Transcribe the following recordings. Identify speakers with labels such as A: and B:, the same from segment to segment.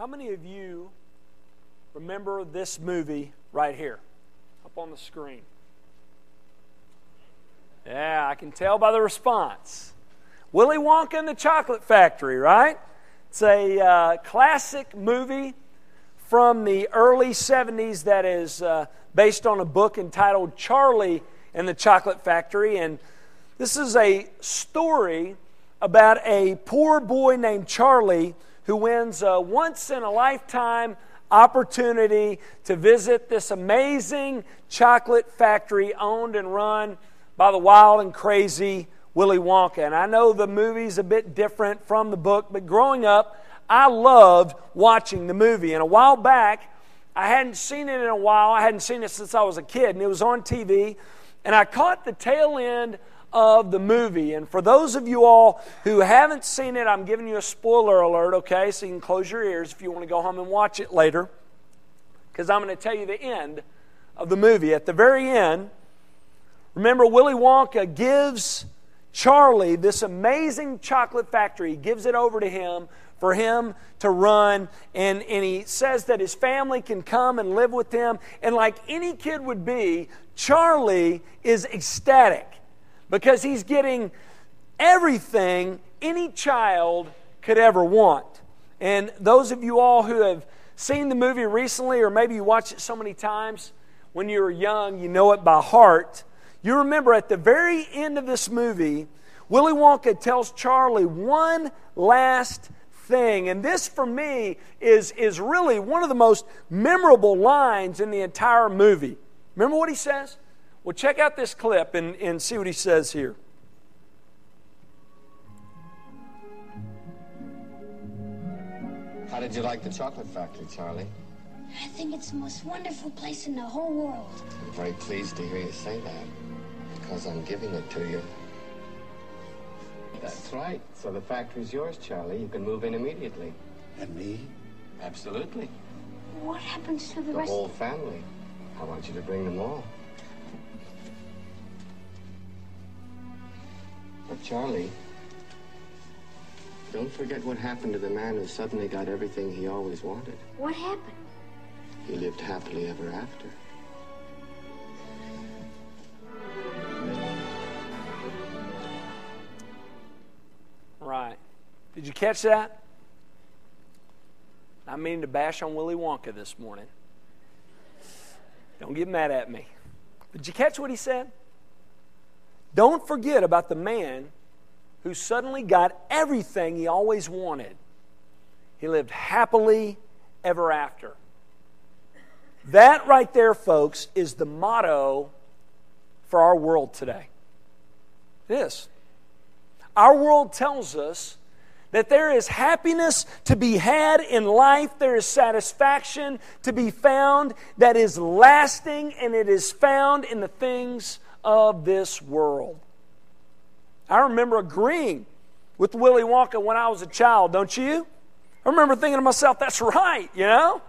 A: How many of you remember this movie right here, up on the screen? Yeah, I can tell by the response. Willy Wonka and the Chocolate Factory, right? It's a uh, classic movie from the early 70s that is uh, based on a book entitled Charlie and the Chocolate Factory. And this is a story about a poor boy named Charlie who wins a once in a lifetime opportunity to visit this amazing chocolate factory owned and run by the wild and crazy Willy Wonka. And I know the movie's a bit different from the book, but growing up, I loved watching the movie. And a while back, I hadn't seen it in a while. I hadn't seen it since I was a kid, and it was on TV. And I caught the tail end of the movie. And for those of you all who haven't seen it, I'm giving you a spoiler alert, okay? So you can close your ears if you want to go home and watch it later. Because I'm going to tell you the end of the movie. At the very end, remember, Willy Wonka gives Charlie this amazing chocolate factory, he gives it over to him for him to run. And, and he says that his family can come and live with him. And like any kid would be, Charlie is ecstatic because he's getting everything any child could ever want. And those of you all who have seen the movie recently, or maybe you watched it so many times when you were young, you know it by heart. You remember at the very end of this movie, Willy Wonka tells Charlie one last thing. And this, for me, is, is really one of the most memorable lines in the entire movie. Remember what he says? Well, check out this clip and, and see what he says here.
B: How did you like the chocolate factory, Charlie?
C: I think it's the most wonderful place in the whole world.
B: I'm very pleased to hear you say that, because I'm giving it to you. That's right. So the factory's yours, Charlie. You can move in immediately.
D: And me?
B: Absolutely.
C: What happens to the, rest of The
B: whole family. I want you to bring them all. But Charlie, don't forget what happened to the man who suddenly got everything he always wanted.
C: What happened?
B: He lived happily ever after.
A: Right. Did you catch that? I mean to bash on Willy Wonka this morning. Don't get mad at me. Did you catch what he said? Don't forget about the man who suddenly got everything he always wanted. He lived happily ever after. That right there, folks, is the motto for our world today. It is. Our world tells us that there is happiness to be had in life, there is satisfaction to be found that is lasting, and it is found in the things of this world. I remember agreeing with Willy Wonka when I was a child, don't you? I remember thinking to myself, that's right, you know?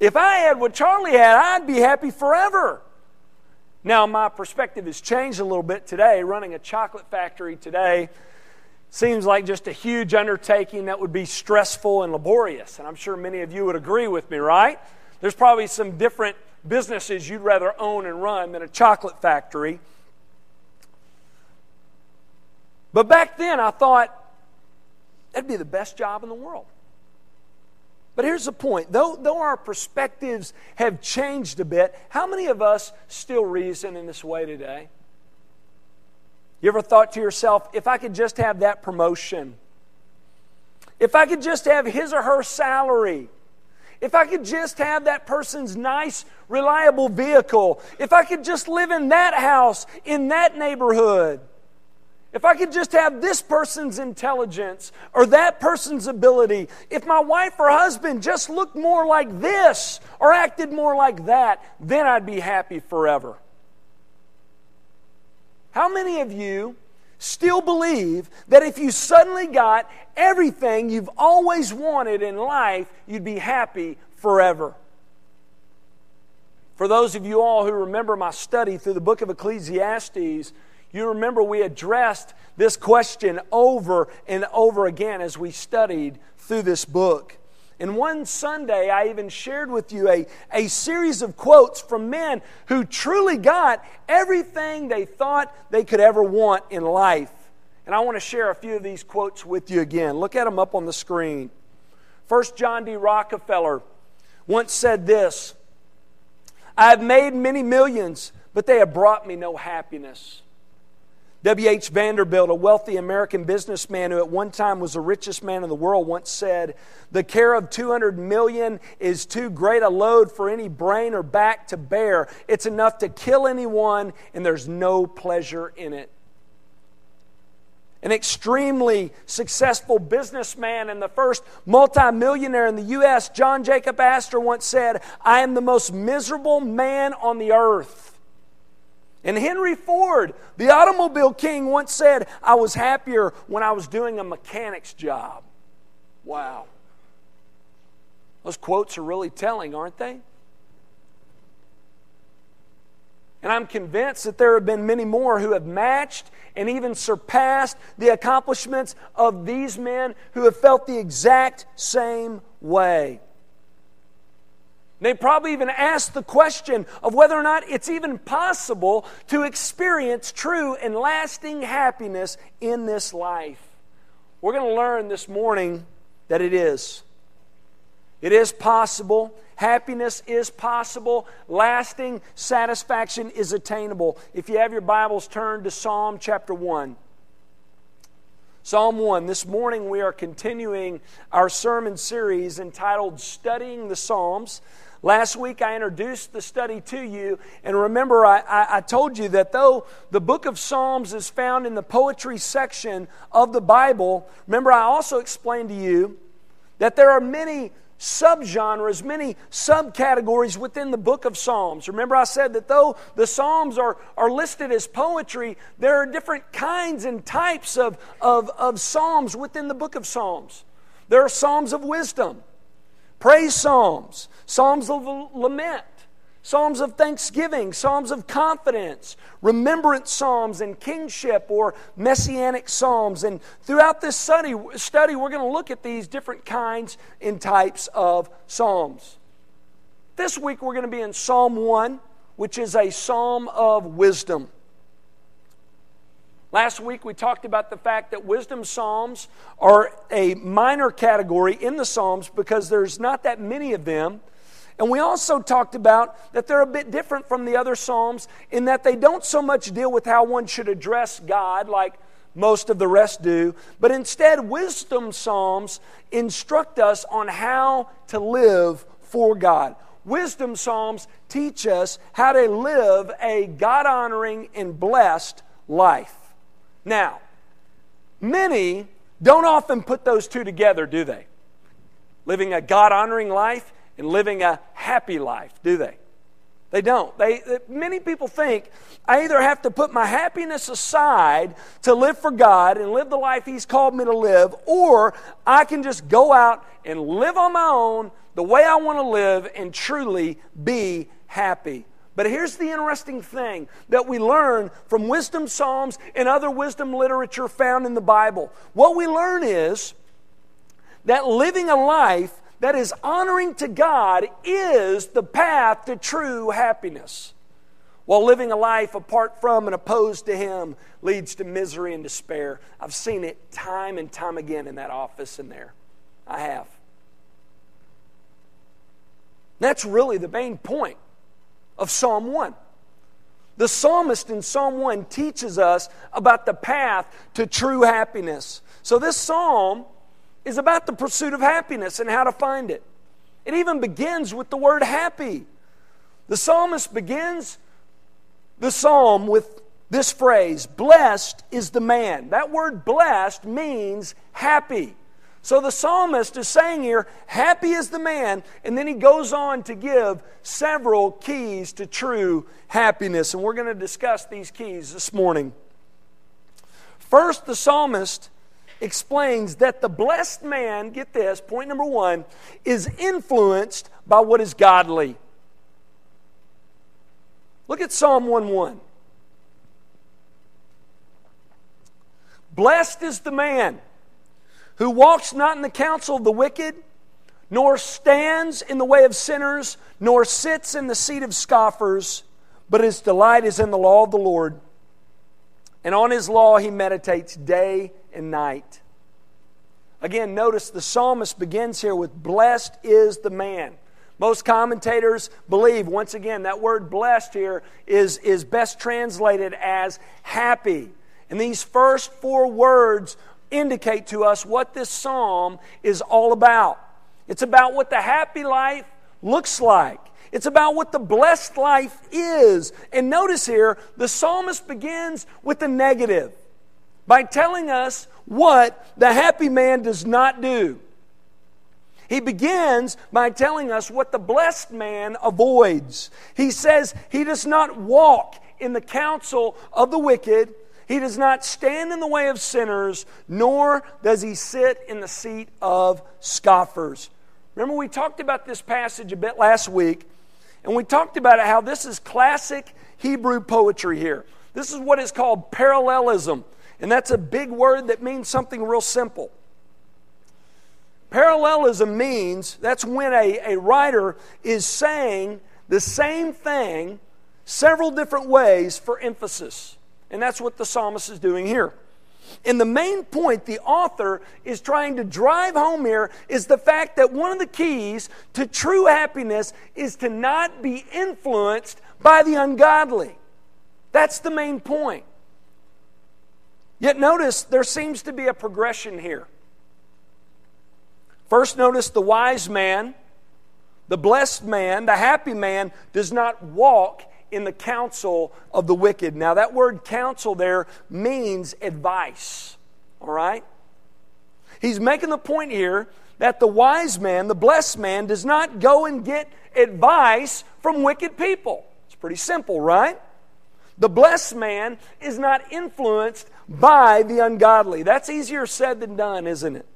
A: If I had what Charlie had, I'd be happy forever. Now, my perspective has changed a little bit today. Running a chocolate factory today seems like just a huge undertaking that would be stressful and laborious. And I'm sure many of you would agree with me, right? There's probably some different businesses you'd rather own and run than a chocolate factory. But back then, I thought that'd be the best job in the world. But here's the point though, though our perspectives have changed a bit, how many of us still reason in this way today? You ever thought to yourself, if I could just have that promotion, if I could just have his or her salary, if I could just have that person's nice, reliable vehicle, if I could just live in that house, in that neighborhood, if I could just have this person's intelligence or that person's ability, if my wife or husband just looked more like this or acted more like that, then I'd be happy forever. How many of you still believe that if you suddenly got everything you've always wanted in life, you'd be happy forever? For those of you all who remember my study through the book of Ecclesiastes, you remember we addressed this question over and over again as we studied through this book. And one Sunday, I even shared with you a, a series of quotes from men who truly got everything they thought they could ever want in life. And I want to share a few of these quotes with you again. Look at them up on the screen. First, John D. Rockefeller once said this I have made many millions, but they have brought me no happiness. W.H. Vanderbilt, a wealthy American businessman who at one time was the richest man in the world, once said, The care of 200 million is too great a load for any brain or back to bear. It's enough to kill anyone, and there's no pleasure in it. An extremely successful businessman and the first multimillionaire in the U.S., John Jacob Astor, once said, I am the most miserable man on the earth. And Henry Ford, the automobile king, once said, I was happier when I was doing a mechanic's job. Wow. Those quotes are really telling, aren't they? And I'm convinced that there have been many more who have matched and even surpassed the accomplishments of these men who have felt the exact same way. They probably even asked the question of whether or not it's even possible to experience true and lasting happiness in this life. We're going to learn this morning that it is. It is possible. Happiness is possible. Lasting satisfaction is attainable. If you have your Bibles, turn to Psalm chapter 1. Psalm 1. This morning we are continuing our sermon series entitled Studying the Psalms. Last week I introduced the study to you, and remember, I, I, I, told you that though the book of Psalms is found in the poetry section of the Bible, remember, I also explained to you that there are many subgenres, many subcategories within the book of Psalms. Remember, I said that though the Psalms are, are listed as poetry, there are different kinds and types of, of, of Psalms within the book of Psalms. There are Psalms of wisdom praise psalms, psalms of lament, psalms of thanksgiving, psalms of confidence, remembrance psalms, and kingship or messianic psalms. And throughout this study, study we're going to look at these different kinds and types of psalms. This week we're going to be in Psalm 1, which is a psalm of wisdom. Last week we talked about the fact that wisdom psalms are a minor category in the psalms because there's not that many of them. And we also talked about that they're a bit different from the other psalms in that they don't so much deal with how one should address God like most of the rest do, but instead, wisdom psalms instruct us on how to live for God. Wisdom psalms teach us how to live a God honoring and blessed life. Now, many don't often put those two together, do they? Living a God honoring life and living a happy life, do they? They don't. They, many people think I either have to put my happiness aside to live for God and live the life He's called me to live, or I can just go out and live on my own the way I want to live and truly be happy. But here's the interesting thing that we learn from wisdom psalms and other wisdom literature found in the Bible. What we learn is that living a life that is honoring to God is the path to true happiness. While living a life apart from and opposed to Him leads to misery and despair. I've seen it time and time again in that office in there. I have. That's really the main point of Psalm 1. The psalmist in Psalm 1 teaches us about the path to true happiness. So, this psalm is about the pursuit of happiness and how to find it. It even begins with the word happy. The psalmist begins the psalm with this phrase Blessed is the man. That word blessed means happy. So the psalmist is saying here, Happy is the man, and then he goes on to give several keys to true happiness. And we're going to discuss these keys this morning. First, the psalmist explains that the blessed man, get this, point number one, is influenced by what is godly. Look at Psalm 1 1. Blessed is the man who walks not in the counsel of the wicked, nor stands in the way of sinners, nor sits in the seat of scoffers, but his delight is in the law of the Lord. And on his law he meditates day and night. Again, notice the psalmist begins here with Blessed is the man. Most commentators believe, once again, that word blessed here is, is best translated as happy. And these first four words indicate to us what this psalm is all about. It's about what the happy life looks like. It's about what the blessed life is. And notice here, the psalmist begins with the negative by telling us what the happy man does not do. He begins by telling us what the blessed man avoids. He says he does not walk in the counsel of the wicked, he does not stand in the way of sinners, nor does he sit in the seat of scoffers. Remember, we talked about this passage a bit last week, and we talked about how this is classic Hebrew poetry here. This is what is called parallelism, and that's a big word that means something real simple. Parallelism means that's when a, a writer is saying the same thing several different ways for emphasis. And that's what the psalmist is doing here. And the main point the author is trying to drive home here is the fact that one of the keys to true happiness is to not be influenced by the ungodly. That's the main point. Yet notice there seems to be a progression here. First, notice the wise man, the blessed man, the happy man does not walk in the counsel of the wicked. Now, that word counsel there means advice, all right? He's making the point here that the wise man, the blessed man, does not go and get advice from wicked people. It's pretty simple, right? The blessed man is not influenced by the ungodly. That's easier said than done, isn't it?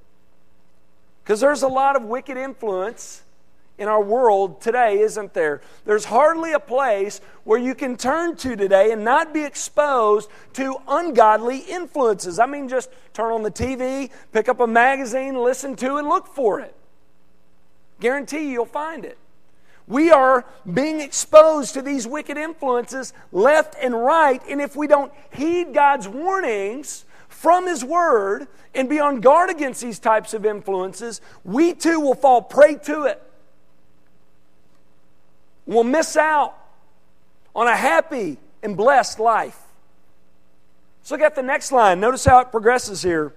A: Because there's a lot of wicked influence in our world today, isn't there? There's hardly a place where you can turn to today and not be exposed to ungodly influences. I mean, just turn on the TV, pick up a magazine, listen to and look for it. Guarantee you'll find it. We are being exposed to these wicked influences left and right, and if we don't heed God's warnings, from His Word and be on guard against these types of influences, we too will fall prey to it. We'll miss out on a happy and blessed life. Let's look at the next line. Notice how it progresses here.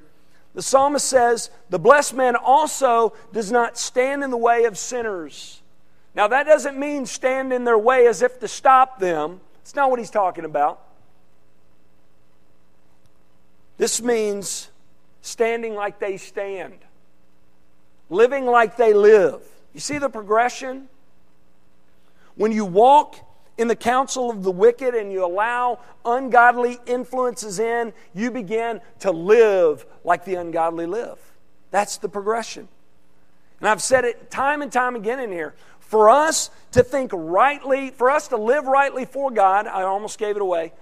A: The psalmist says, The blessed man also does not stand in the way of sinners. Now, that doesn't mean stand in their way as if to stop them. It's not what he's talking about. This means standing like they stand, living like they live. You see the progression? When you walk in the counsel of the wicked and you allow ungodly influences in, you begin to live like the ungodly live. That's the progression. And I've said it time and time again in here. For us to think rightly, for us to live rightly for God, I almost gave it away.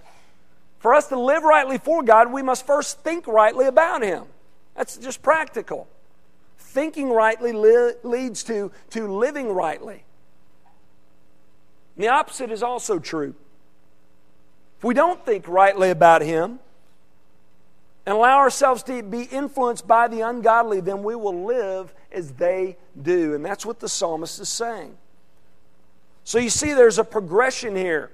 A: For us to live rightly for God, we must first think rightly about Him. That's just practical. Thinking rightly li- leads to, to living rightly. And the opposite is also true. If we don't think rightly about Him and allow ourselves to be influenced by the ungodly, then we will live as they do. And that's what the psalmist is saying. So you see, there's a progression here.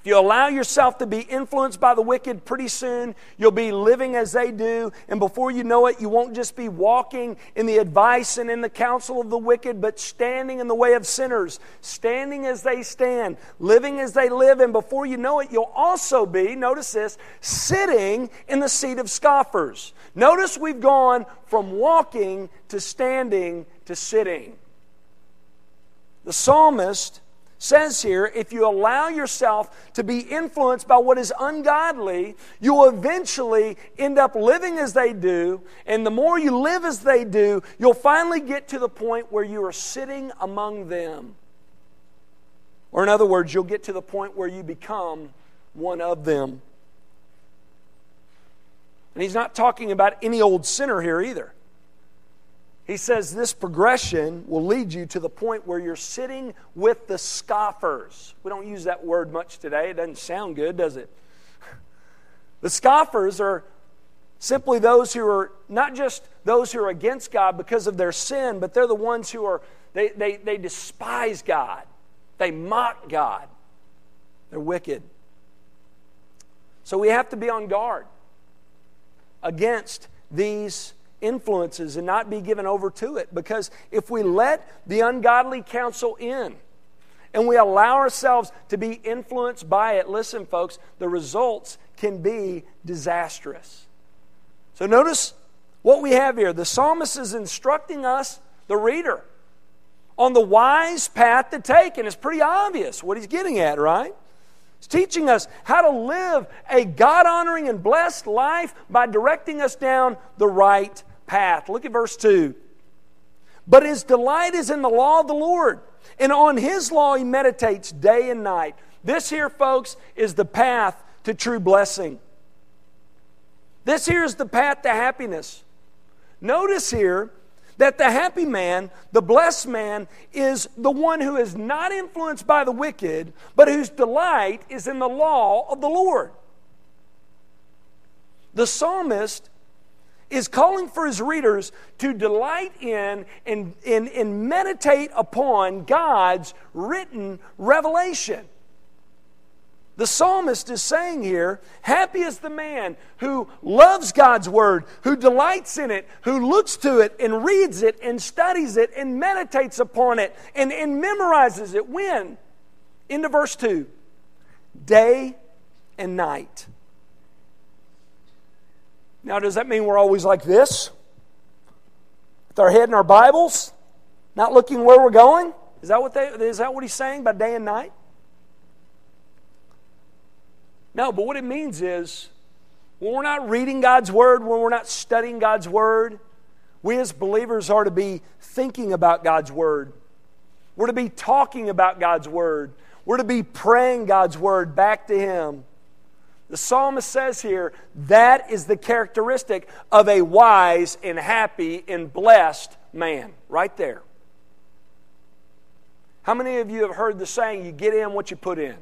A: If you allow yourself to be influenced by the wicked, pretty soon you'll be living as they do. And before you know it, you won't just be walking in the advice and in the counsel of the wicked, but standing in the way of sinners, standing as they stand, living as they live. And before you know it, you'll also be, notice this, sitting in the seat of scoffers. Notice we've gone from walking to standing to sitting. The psalmist says here if you allow yourself to be influenced by what is ungodly, you will eventually end up living as they do. And the more you live as they do, you'll finally get to the point where you are sitting among them. Or, in other words, you'll get to the point where you become one of them. And he's not talking about any old sinner here either. He says this progression will lead you to the point where you're sitting with the scoffers. We don't use that word much today. It doesn't sound good, does it? The scoffers are simply those who are not just those who are against God because of their sin, but they're the ones who are, they, they, they despise God, they mock God, they're wicked. So we have to be on guard against these influences and not be given over to it. Because if we let the ungodly counsel in and we allow ourselves to be influenced by it, listen, folks, the results can be disastrous. So notice what we have here. The psalmist is instructing us, the reader, on the wise path to take. And it's pretty obvious what he's getting at, right? He's teaching us how to live a God honoring and blessed life by directing us down the right path. Look at verse 2. But his delight is in the law of the Lord, and on his law he meditates day and night. This here, folks, is the path to true blessing. This here is the path to happiness. Notice here that the happy man, the blessed man, is the one who is not influenced by the wicked, but whose delight is in the law of the Lord. The psalmist is calling for his readers to delight in and, and, and meditate upon God's written revelation. The psalmist is saying here, happy is the man who loves God's word, who delights in it, who looks to it and reads it and studies it and meditates upon it and, and memorizes it. When? Into verse 2 day and night. Now, does that mean we're always like this? With our head in our Bibles, not looking where we're going? Is that what, they, is that what he's saying by day and night? No, but what it means is when we're not reading God's Word, when we're not studying God's Word, we as believers are to be thinking about God's Word. We're to be talking about God's Word. We're to be praying God's Word back to Him. The psalmist says here that is the characteristic of a wise and happy and blessed man, right there. How many of you have heard the saying, you get in what you put in?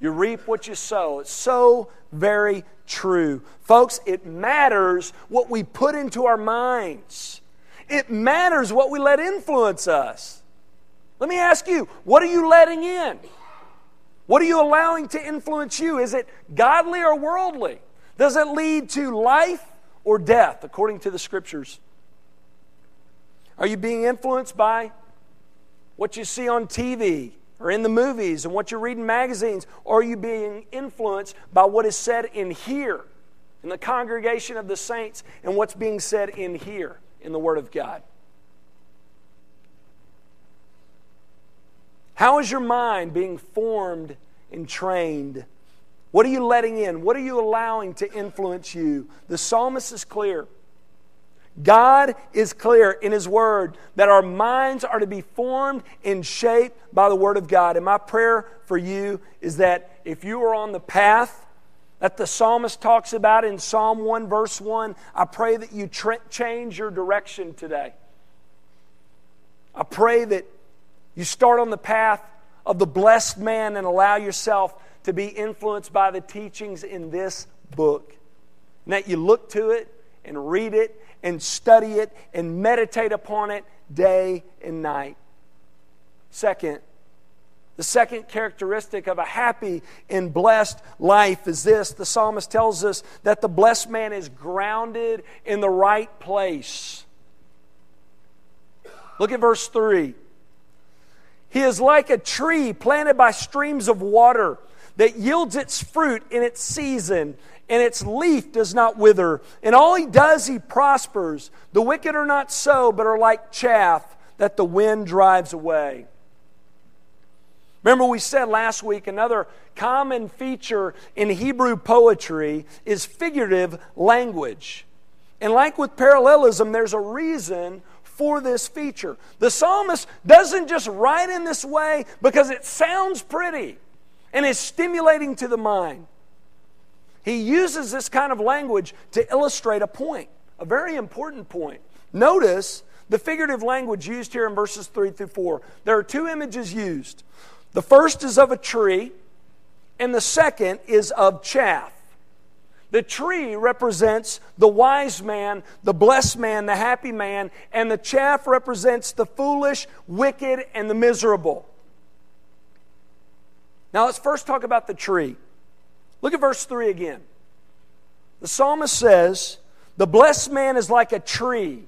A: You reap what you sow. It's so very true. Folks, it matters what we put into our minds, it matters what we let influence us. Let me ask you, what are you letting in? What are you allowing to influence you? Is it godly or worldly? Does it lead to life or death, according to the scriptures? Are you being influenced by what you see on TV or in the movies and what you read in magazines? Or are you being influenced by what is said in here, in the congregation of the saints, and what's being said in here, in the Word of God? How is your mind being formed and trained? What are you letting in? What are you allowing to influence you? The psalmist is clear. God is clear in His Word that our minds are to be formed and shaped by the Word of God. And my prayer for you is that if you are on the path that the psalmist talks about in Psalm 1, verse 1, I pray that you tra- change your direction today. I pray that you start on the path of the blessed man and allow yourself to be influenced by the teachings in this book. And that you look to it and read it and study it and meditate upon it day and night. Second, the second characteristic of a happy and blessed life is this the psalmist tells us that the blessed man is grounded in the right place. Look at verse 3. He is like a tree planted by streams of water that yields its fruit in its season, and its leaf does not wither. And all he does, he prospers. The wicked are not so, but are like chaff that the wind drives away. Remember, we said last week another common feature in Hebrew poetry is figurative language. And like with parallelism, there's a reason for this feature. The psalmist doesn't just write in this way because it sounds pretty and is stimulating to the mind. He uses this kind of language to illustrate a point, a very important point. Notice the figurative language used here in verses 3 through 4. There are two images used. The first is of a tree, and the second is of chaff. The tree represents the wise man, the blessed man, the happy man, and the chaff represents the foolish, wicked, and the miserable. Now let's first talk about the tree. Look at verse 3 again. The psalmist says, The blessed man is like a tree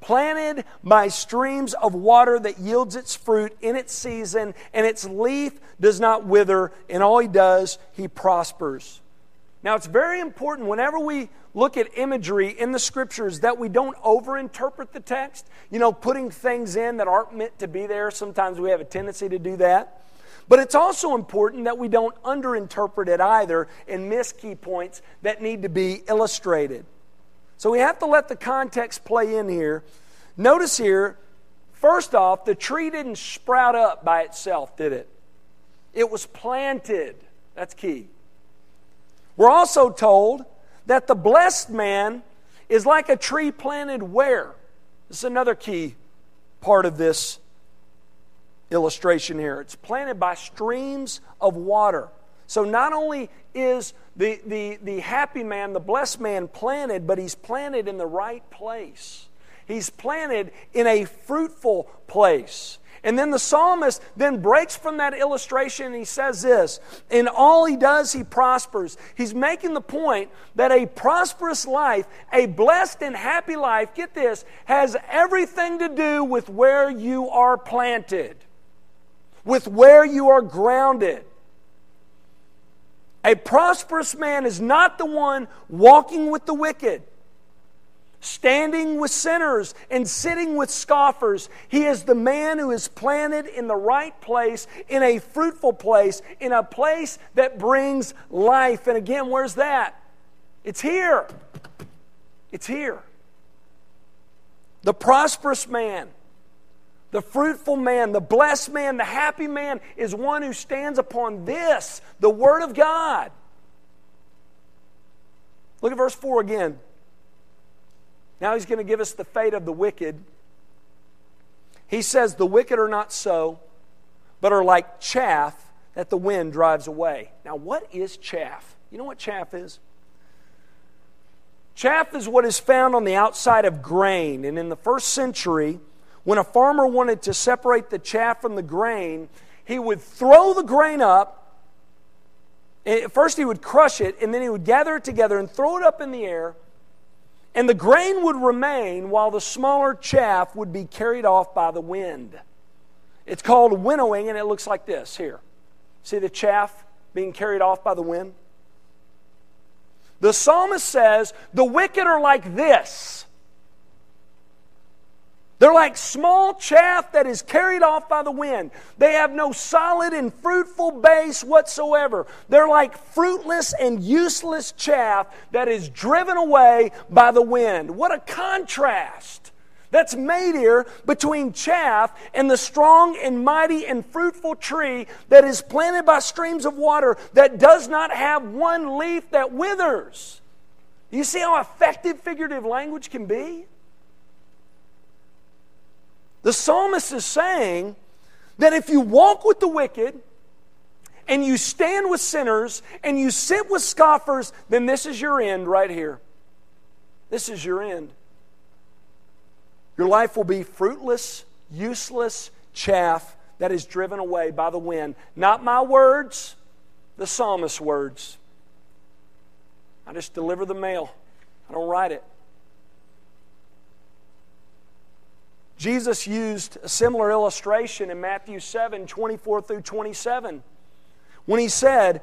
A: planted by streams of water that yields its fruit in its season, and its leaf does not wither, and all he does, he prospers. Now, it's very important whenever we look at imagery in the scriptures that we don't overinterpret the text. You know, putting things in that aren't meant to be there. Sometimes we have a tendency to do that. But it's also important that we don't underinterpret it either and miss key points that need to be illustrated. So we have to let the context play in here. Notice here, first off, the tree didn't sprout up by itself, did it? It was planted. That's key. We're also told that the blessed man is like a tree planted where? This is another key part of this illustration here. It's planted by streams of water. So not only is the, the, the happy man, the blessed man planted, but he's planted in the right place. He's planted in a fruitful place. And then the psalmist then breaks from that illustration and he says this In all he does, he prospers. He's making the point that a prosperous life, a blessed and happy life, get this, has everything to do with where you are planted, with where you are grounded. A prosperous man is not the one walking with the wicked standing with sinners and sitting with scoffers. He is the man who is planted in the right place, in a fruitful place, in a place that brings life. And again, where's that? It's here. It's here. The prosperous man, the fruitful man, the blessed man, the happy man is one who stands upon this, the Word of God. Look at verse 4 again. Now he's going to give us the fate of the wicked. He says, The wicked are not so, but are like chaff that the wind drives away. Now, what is chaff? You know what chaff is? Chaff is what is found on the outside of grain. And in the first century, when a farmer wanted to separate the chaff from the grain, he would throw the grain up. Eh, first, he would crush it, and then he would gather it together and throw it up in the air and the grain would remain while the smaller chaff would be carried off by the wind. It's called winnowing, and it looks like this here. See the chaff being carried off by the wind? The psalmist says, The wicked are like this. They're like small chaff that is carried off by the wind. They have no solid and fruitful base whatsoever. They're like fruitless and useless chaff that is driven away by the wind. What a contrast that's made here between chaff and the strong and mighty and fruitful tree that is planted by streams of water that does not have one leaf that withers. You see how effective figurative language can be? The psalmist is saying that if you walk with the wicked, and you stand with sinners and you sit with scoffers, then this is your end right here. This is your end. Your life will be fruitless, useless chaff that is driven away by the wind. Not my words, the psalmist's words. I just deliver the mail, I don't write it. Jesus used a similar illustration in Matthew 7 24 through 27 when he said,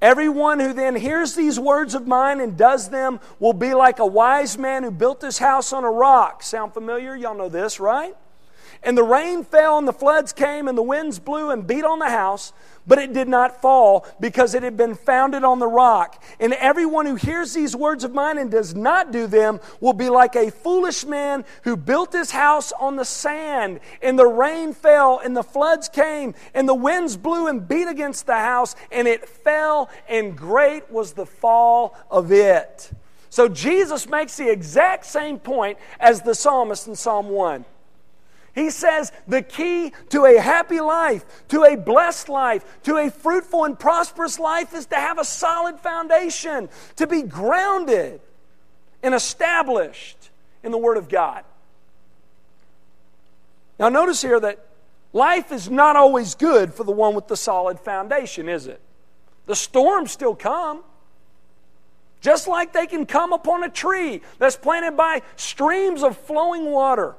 A: Everyone who then hears these words of mine and does them will be like a wise man who built his house on a rock. Sound familiar? Y'all know this, right? And the rain fell, and the floods came, and the winds blew and beat on the house, but it did not fall because it had been founded on the rock. And everyone who hears these words of mine and does not do them will be like a foolish man who built his house on the sand. And the rain fell, and the floods came, and the winds blew and beat against the house, and it fell, and great was the fall of it. So Jesus makes the exact same point as the psalmist in Psalm 1. He says the key to a happy life, to a blessed life, to a fruitful and prosperous life is to have a solid foundation, to be grounded and established in the Word of God. Now, notice here that life is not always good for the one with the solid foundation, is it? The storms still come. Just like they can come upon a tree that's planted by streams of flowing water.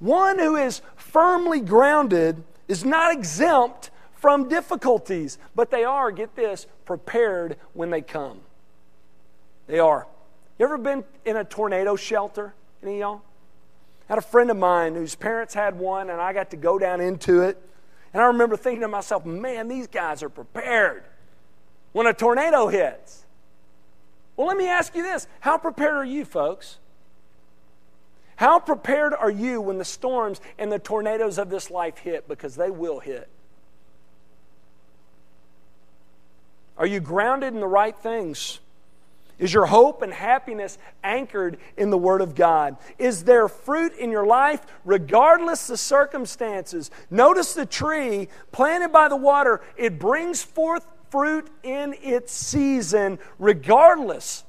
A: One who is firmly grounded is not exempt from difficulties, but they are, get this, prepared when they come. They are. You ever been in a tornado shelter? Any of y'all? I had a friend of mine whose parents had one, and I got to go down into it. And I remember thinking to myself, man, these guys are prepared when a tornado hits. Well, let me ask you this how prepared are you, folks? How prepared are you when the storms and the tornadoes of this life hit? Because they will hit. Are you grounded in the right things? Is your hope and happiness anchored in the Word of God? Is there fruit in your life regardless the circumstances? Notice the tree planted by the water, it brings forth fruit in its season, regardless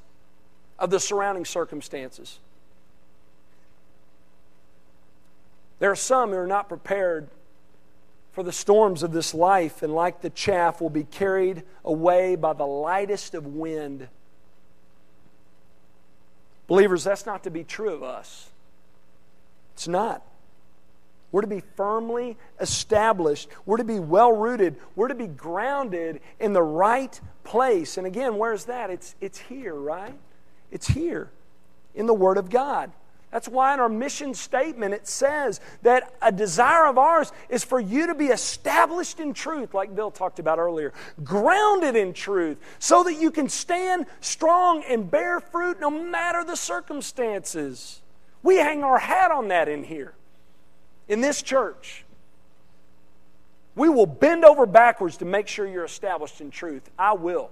A: of the surrounding circumstances. There are some who are not prepared for the storms of this life, and like the chaff, will be carried away by the lightest of wind. Believers, that's not to be true of us. It's not. We're to be firmly established. We're to be well rooted. We're to be grounded in the right place. And again, where's that? It's, it's here, right? It's here in the Word of God. That's why in our mission statement it says that a desire of ours is for you to be established in truth, like Bill talked about earlier, grounded in truth, so that you can stand strong and bear fruit no matter the circumstances. We hang our hat on that in here in this church, we will bend over backwards to make sure you're established in truth. I will.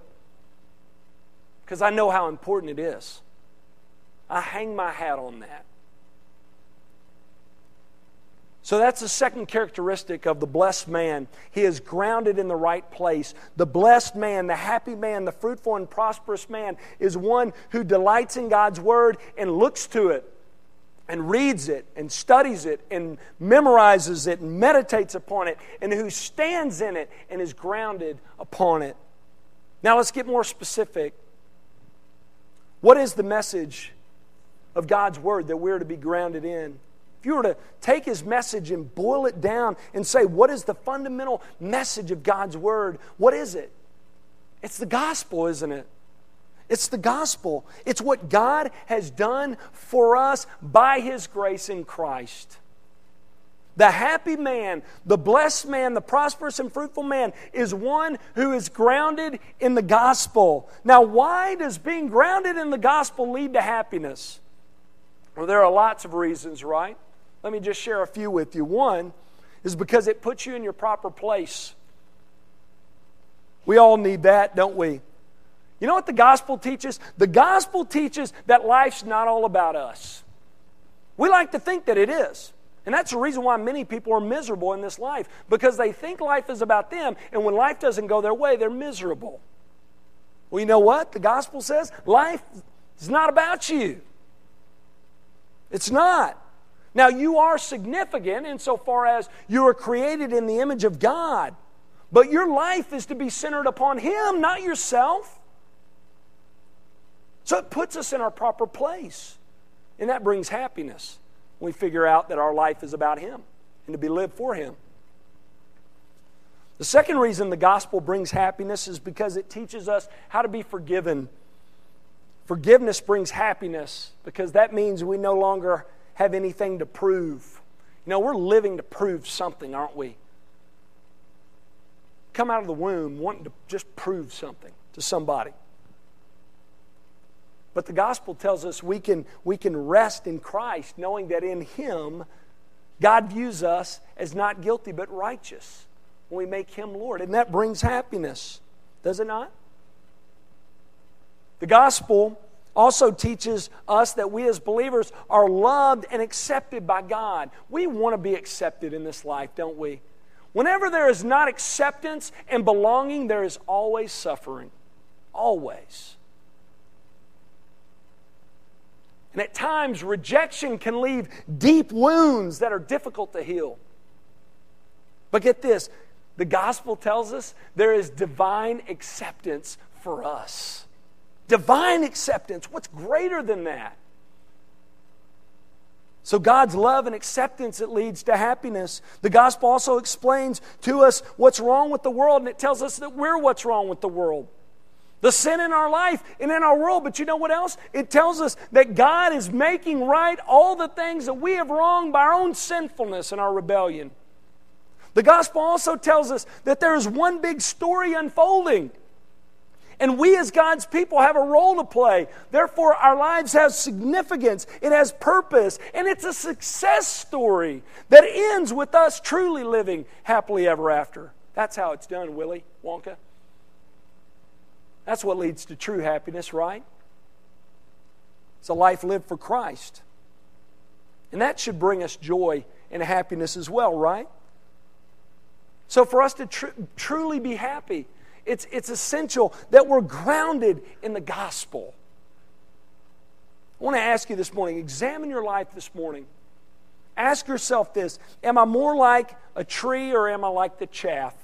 A: Because I know how important it is. I hang my hat on that. So that's the second characteristic of the blessed man. He is grounded in the right place. The blessed man, the happy man, the fruitful and prosperous man is one who delights in God's word and looks to it and reads it and studies it and memorizes it and meditates upon it and who stands in it and is grounded upon it. Now let's get more specific. What is the message of God's Word that we're to be grounded in? If you were to take His message and boil it down and say, what is the fundamental message of God's Word? What is it? It's the gospel, isn't it? It's the gospel. It's what God has done for us by His grace in Christ. The happy man, the blessed man, the prosperous and fruitful man is one who is grounded in the gospel. Now, why does being grounded in the gospel lead to happiness? Well, there are lots of reasons, right? Let me just share a few with you. One is because it puts you in your proper place. We all need that, don't we? You know what the gospel teaches? The gospel teaches that life's not all about us. We like to think that it is. And that's the reason why many people are miserable in this life because they think life is about them, and when life doesn't go their way, they're miserable. Well, you know what? The gospel says life is not about you. It's not. Now, you are significant insofar as you are created in the image of God, but your life is to be centered upon Him, not yourself. So it puts us in our proper place. And that brings happiness when we figure out that our life is about Him and to be lived for Him. The second reason the gospel brings happiness is because it teaches us how to be forgiven. Forgiveness brings happiness because that means we no longer have anything to prove. You know, we're living to prove something, aren't we? Come out of the womb wanting to just prove something to somebody. But the gospel tells us we can, we can rest in Christ, knowing that in Him, God views us as not guilty but righteous when we make Him Lord. And that brings happiness, does it not? The gospel also teaches us that we as believers are loved and accepted by God. We want to be accepted in this life, don't we? Whenever there is not acceptance and belonging, there is always suffering. Always. And at times, rejection can leave deep wounds that are difficult to heal. But get this the gospel tells us there is divine acceptance for us. Divine acceptance. What's greater than that? So, God's love and acceptance, it leads to happiness. The gospel also explains to us what's wrong with the world, and it tells us that we're what's wrong with the world. The sin in our life and in our world. But you know what else? It tells us that God is making right all the things that we have wronged by our own sinfulness and our rebellion. The gospel also tells us that there is one big story unfolding. And we, as God's people, have a role to play. Therefore, our lives have significance, it has purpose, and it's a success story that ends with us truly living happily ever after. That's how it's done, Willy Wonka. That's what leads to true happiness, right? It's a life lived for Christ. And that should bring us joy and happiness as well, right? So, for us to tr- truly be happy, it's, it's essential that we're grounded in the gospel. I want to ask you this morning examine your life this morning. Ask yourself this Am I more like a tree or am I like the chaff?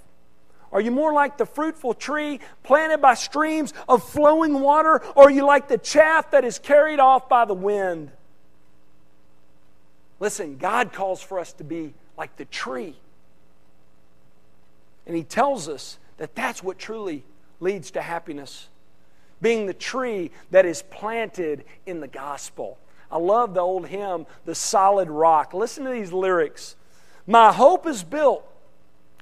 A: Are you more like the fruitful tree planted by streams of flowing water, or are you like the chaff that is carried off by the wind? Listen, God calls for us to be like the tree. And he tells us that that's what truly leads to happiness being the tree that is planted in the gospel. I love the old hymn, The Solid Rock. Listen to these lyrics. My hope is built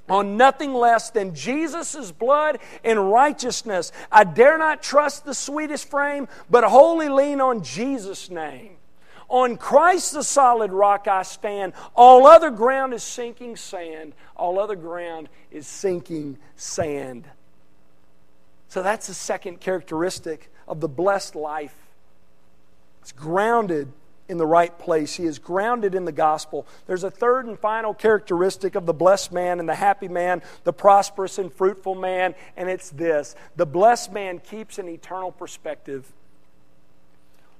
A: on nothing less than Jesus' blood and righteousness. I dare not trust the sweetest frame, but wholly lean on Jesus' name. On Christ the solid rock I stand. All other ground is sinking sand. All other ground is sinking sand. So that's the second characteristic of the blessed life. It's grounded in the right place. He is grounded in the gospel. There's a third and final characteristic of the blessed man and the happy man, the prosperous and fruitful man, and it's this the blessed man keeps an eternal perspective.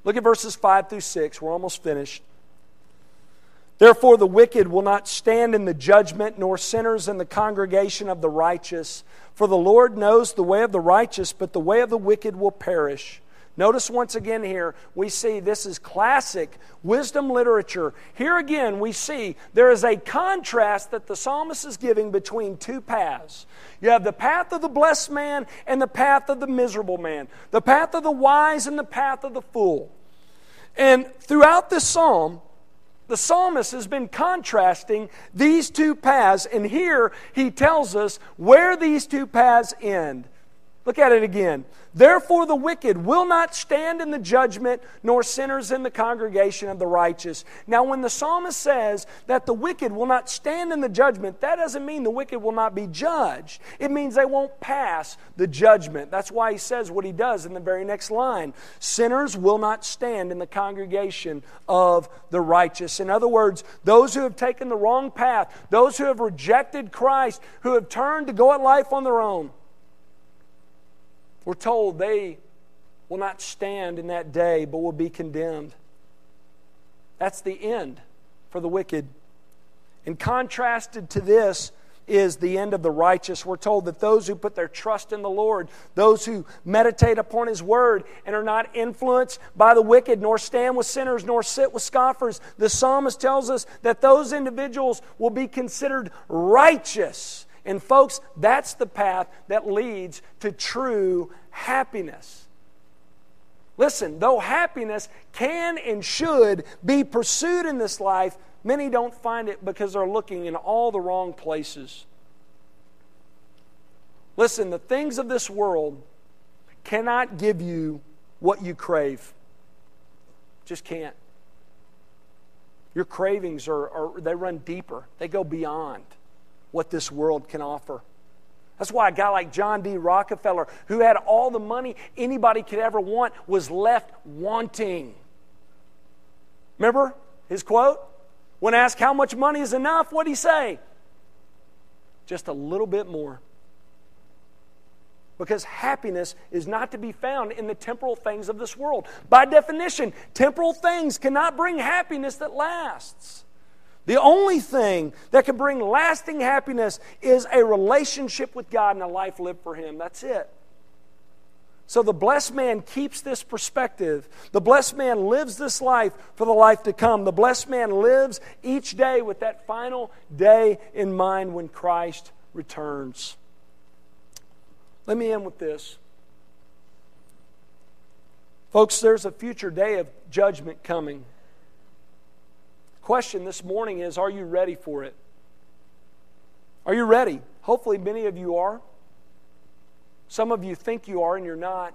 A: Look at verses 5 through 6. We're almost finished. Therefore, the wicked will not stand in the judgment, nor sinners in the congregation of the righteous. For the Lord knows the way of the righteous, but the way of the wicked will perish. Notice once again here, we see this is classic wisdom literature. Here again, we see there is a contrast that the psalmist is giving between two paths. You have the path of the blessed man and the path of the miserable man, the path of the wise and the path of the fool. And throughout this psalm, the psalmist has been contrasting these two paths, and here he tells us where these two paths end. Look at it again. Therefore, the wicked will not stand in the judgment, nor sinners in the congregation of the righteous. Now, when the psalmist says that the wicked will not stand in the judgment, that doesn't mean the wicked will not be judged. It means they won't pass the judgment. That's why he says what he does in the very next line Sinners will not stand in the congregation of the righteous. In other words, those who have taken the wrong path, those who have rejected Christ, who have turned to go at life on their own, we're told they will not stand in that day, but will be condemned. That's the end for the wicked. And contrasted to this is the end of the righteous. We're told that those who put their trust in the Lord, those who meditate upon His word and are not influenced by the wicked, nor stand with sinners, nor sit with scoffers, the psalmist tells us that those individuals will be considered righteous and folks, that's the path that leads to true happiness. Listen, though happiness can and should be pursued in this life, many don't find it because they're looking in all the wrong places. Listen, the things of this world cannot give you what you crave. Just can't. Your cravings are, are they run deeper. They go beyond what this world can offer. That's why a guy like John D. Rockefeller, who had all the money anybody could ever want, was left wanting. Remember his quote? When asked how much money is enough, what did he say? Just a little bit more. Because happiness is not to be found in the temporal things of this world. By definition, temporal things cannot bring happiness that lasts. The only thing that can bring lasting happiness is a relationship with God and a life lived for Him. That's it. So the blessed man keeps this perspective. The blessed man lives this life for the life to come. The blessed man lives each day with that final day in mind when Christ returns. Let me end with this. Folks, there's a future day of judgment coming. Question this morning is Are you ready for it? Are you ready? Hopefully, many of you are. Some of you think you are and you're not.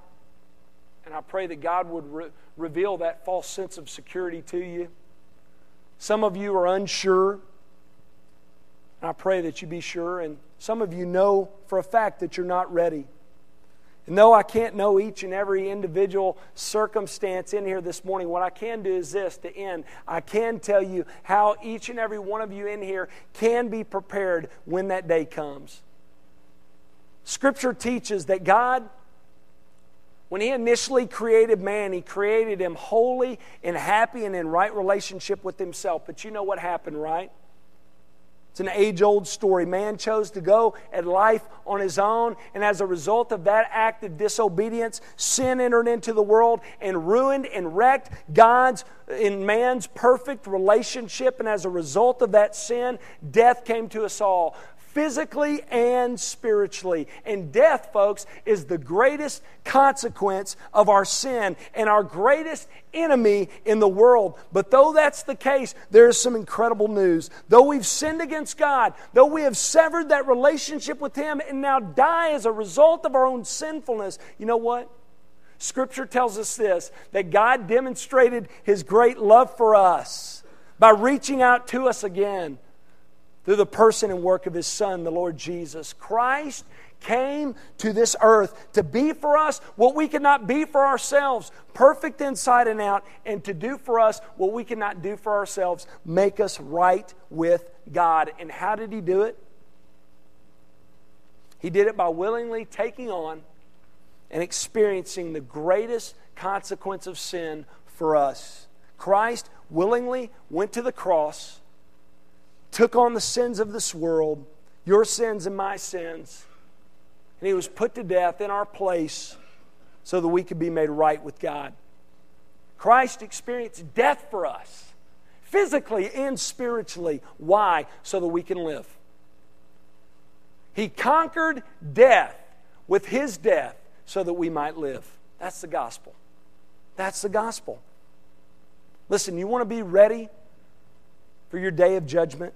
A: And I pray that God would re- reveal that false sense of security to you. Some of you are unsure. And I pray that you be sure. And some of you know for a fact that you're not ready. And though I can't know each and every individual circumstance in here this morning, what I can do is this to end. I can tell you how each and every one of you in here can be prepared when that day comes. Scripture teaches that God, when He initially created man, He created him holy and happy and in right relationship with Himself. But you know what happened, right? It's an age old story. Man chose to go at life on his own, and as a result of that act of disobedience, sin entered into the world and ruined and wrecked God's in man's perfect relationship. And as a result of that sin, death came to us all physically and spiritually. And death, folks, is the greatest consequence of our sin and our greatest enemy in the world. But though that's the case, there is some incredible news. Though we've sinned against God, though we have severed that relationship with Him and now die as a result of our own sinfulness, you know what? Scripture tells us this that God demonstrated His great love for us by reaching out to us again through the person and work of his Son, the Lord Jesus. Christ came to this earth to be for us what we could not be for ourselves, perfect inside and out, and to do for us what we cannot do for ourselves, make us right with God. And how did he do it? He did it by willingly taking on and experiencing the greatest consequence of sin for us. Christ willingly went to the cross took on the sins of this world, your sins and my sins, and he was put to death in our place so that we could be made right with God. Christ experienced death for us, physically and spiritually. Why? So that we can live. He conquered death with his death so that we might live. That's the gospel. That's the gospel. Listen, you want to be ready for your day of judgment?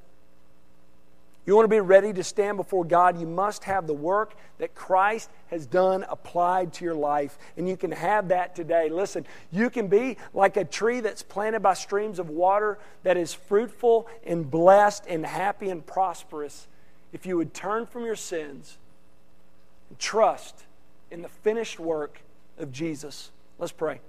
A: You want to be ready to stand before God, you must have the work that Christ has done applied to your life. And you can have that today. Listen, you can be like a tree that's planted by streams of water that is fruitful and blessed and happy and prosperous if you would turn from your sins and trust in the finished work of Jesus. Let's pray.